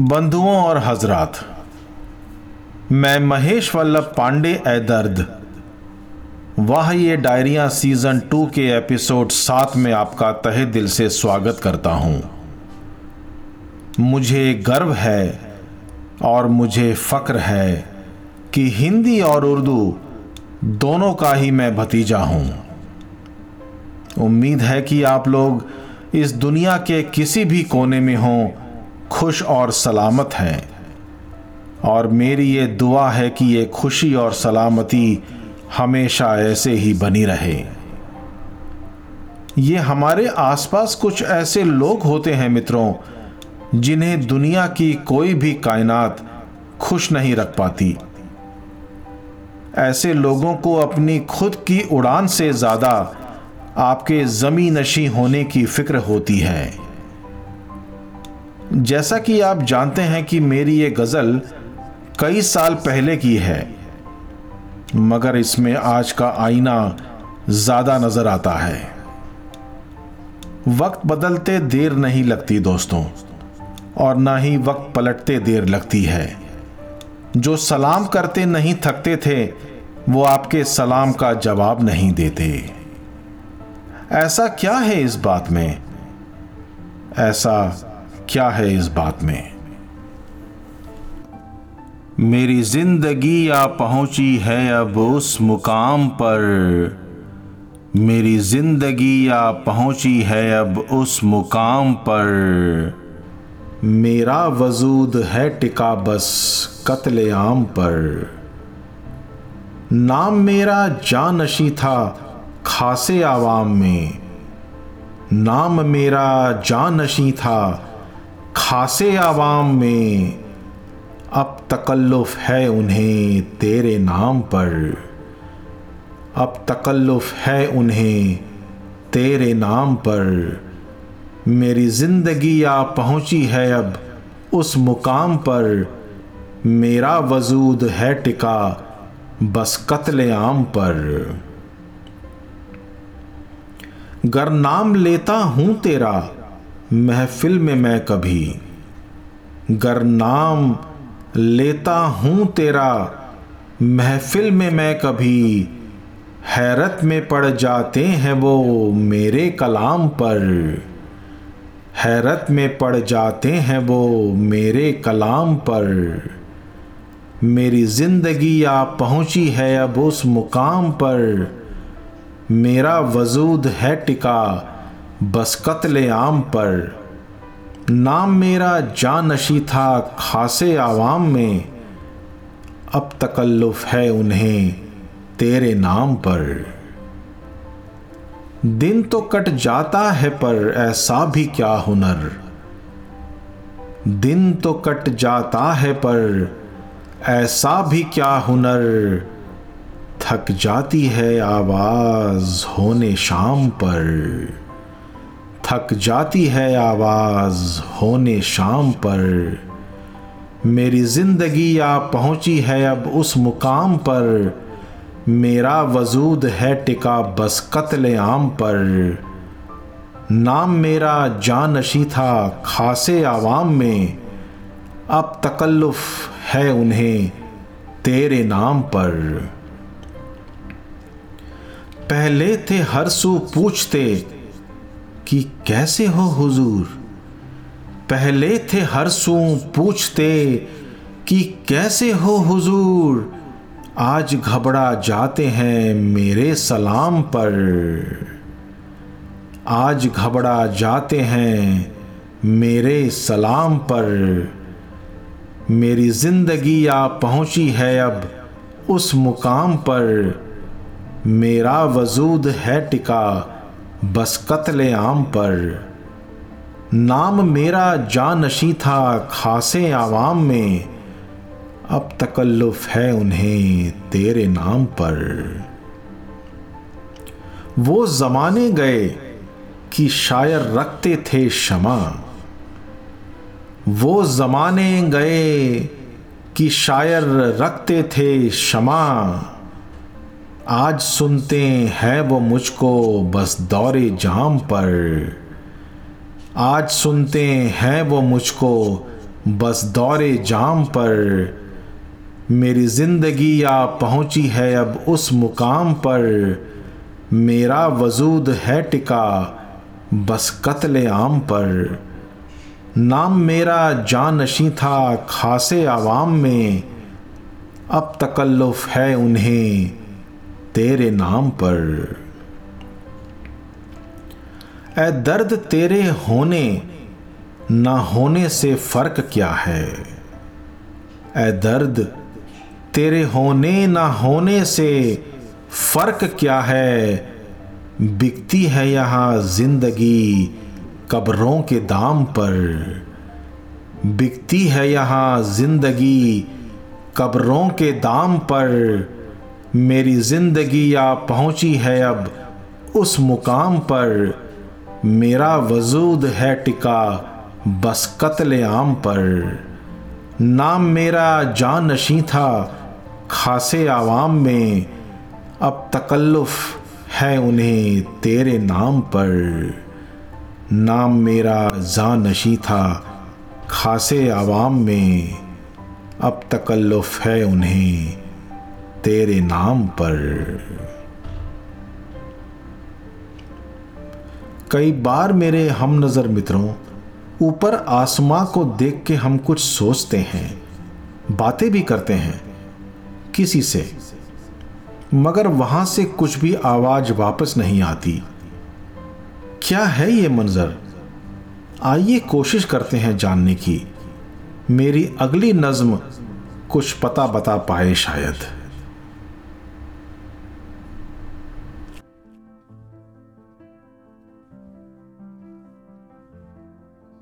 बंधुओं और हजरात, मैं महेश वल्लभ पांडे ए दर्द। वाह, ये डायरिया सीज़न टू के एपिसोड सात में आपका तहे दिल से स्वागत करता हूँ। मुझे गर्व है और मुझे फक्र है कि हिंदी और उर्दू दोनों का ही मैं भतीजा हूँ। उम्मीद है कि आप लोग इस दुनिया के किसी भी कोने में हों खुश और सलामत हैं। और मेरी ये दुआ है कि ये खुशी और सलामती हमेशा ऐसे ही बनी रहे। ये हमारे आसपास कुछ ऐसे लोग होते हैं मित्रों, जिन्हें दुनिया की कोई भी कायनात खुश नहीं रख पाती। ऐसे लोगों को अपनी खुद की उड़ान से ज़्यादा आपके जमी नशी होने की फ़िक्र होती है। जैसा कि आप जानते हैं कि मेरी ये गज़ल कई साल पहले की है, मगर इसमें आज का आईना ज़्यादा नज़र आता है। वक्त बदलते देर नहीं लगती दोस्तों, और ना ही वक्त पलटते देर लगती है। जो सलाम करते नहीं थकते थे, वो आपके सलाम का जवाब नहीं देते। ऐसा क्या है इस बात में? ऐसा क्या है इस बात में? मेरी ज़िंदगी आ पहुँची है अब उस मुकाम पर। मेरी ज़िंदगी आ पहुँची है अब उस मुकाम पर। मेरा वजूद है टिका बस कत्ले आम पर। नाम मेरा जानशी था खासे आवाम में। नाम मेरा जानशी था खासे आवाम में अब तकल्लुफ़ है उन्हें तेरे नाम पर। अब तकल्लुफ़ है उन्हें तेरे नाम पर। मेरी ज़िंदगी आ पहुँची है अब उस मुकाम पर। मेरा वजूद है टिका बस कत्ले आम पर। गर नाम लेता हूँ तेरा महफिल में मैं कभी गर नाम लेता हूँ तेरा। महफिल में मैं कभी हैरत में पड़ जाते हैं वो मेरे कलाम पर। हैरत में पड़ जाते हैं वो मेरे कलाम पर। मेरी ज़िंदगी आ पहुँची है अब उस मुकाम पर। मेरा वजूद है टिका बस कत्ले आम पर। नाम मेरा जानशी था खासे आवाम में। अब तकल्लुफ़ है उन्हें तेरे नाम पर। दिन तो कट जाता है पर ऐसा भी क्या हुनर। दिन तो कट जाता है पर ऐसा भी क्या हुनर। थक जाती है आवाज़ होने शाम पर। थक जाती है आवाज़, होने शाम पर। मेरी ज़िंदगी आ पहुँची है अब उस मुकाम पर। मेरा वजूद है टिका बस कत्ले आम पर। नाम मेरा जानशी था खासे आवाम में। अब तकल्लुफ़ है उन्हें तेरे नाम पर। पहले थे हर सू पूछते कि कैसे हो हुजूर? पहले थे हर सू पूछते कि कैसे हो हुजूर? आज घबरा जाते हैं मेरे सलाम पर। आज घबरा जाते हैं मेरे सलाम पर। मेरी ज़िंदगी आ पहुँची है अब उस मुकाम पर। मेरा वजूद है टिका बस कत्ले आम पर। नाम मेरा जानशी था खासे आवाम में। अब तकल्लुफ़ है उन्हें तेरे नाम पर। वो ज़माने गए कि शायर रखते थे क्षमा। वो ज़माने गए कि शायर रखते थे क्षमा। आज सुनते हैं वो मुझको बस दौरे जाम पर। आज सुनते हैं वो मुझको बस दौरे जाम पर। मेरी ज़िंदगी या पहुँची है अब उस मुकाम पर। मेरा वजूद है टिका बस कत्ले आम पर। नाम मेरा जानशी था खासे आवाम में। अब तकल्लुफ है उन्हें। तेरे नाम पर। ए दर्द तेरे होने, ना होने से फ़र्क क्या है? ए दर्द तेरे होने, ना होने से फ़र्क क्या है? बिकती है यहाँ ज़िंदगी कब्रों के दाम पर। बिकती है यहाँ ज़िंदगी कब्रों के दाम पर। मेरी ज़िंदगी या पहुँची है अब। उस मुकाम पर मेरा वजूद है टिका बस कत्ल आम पर। नाम मेरा जान नशी था, खासे आवाम में अब तकल्लुफ़ है उन्हें तेरे नाम पर। नाम मेरा जानशी था, खासे आवाम में अब तकल्लुफ़ है उन्हें। तेरे नाम पर। कई बार मेरे हम नज़र मित्रों, ऊपर आसमां को देख के हम कुछ सोचते हैं, बातें भी करते हैं, किसी से। मगर वहाँ से कुछ भी आवाज़ वापस नहीं आती। क्या है ये मंजर? आइए कोशिश करते हैं जानने की। मेरी अगली नज्म कुछ पता बता पाए शायद।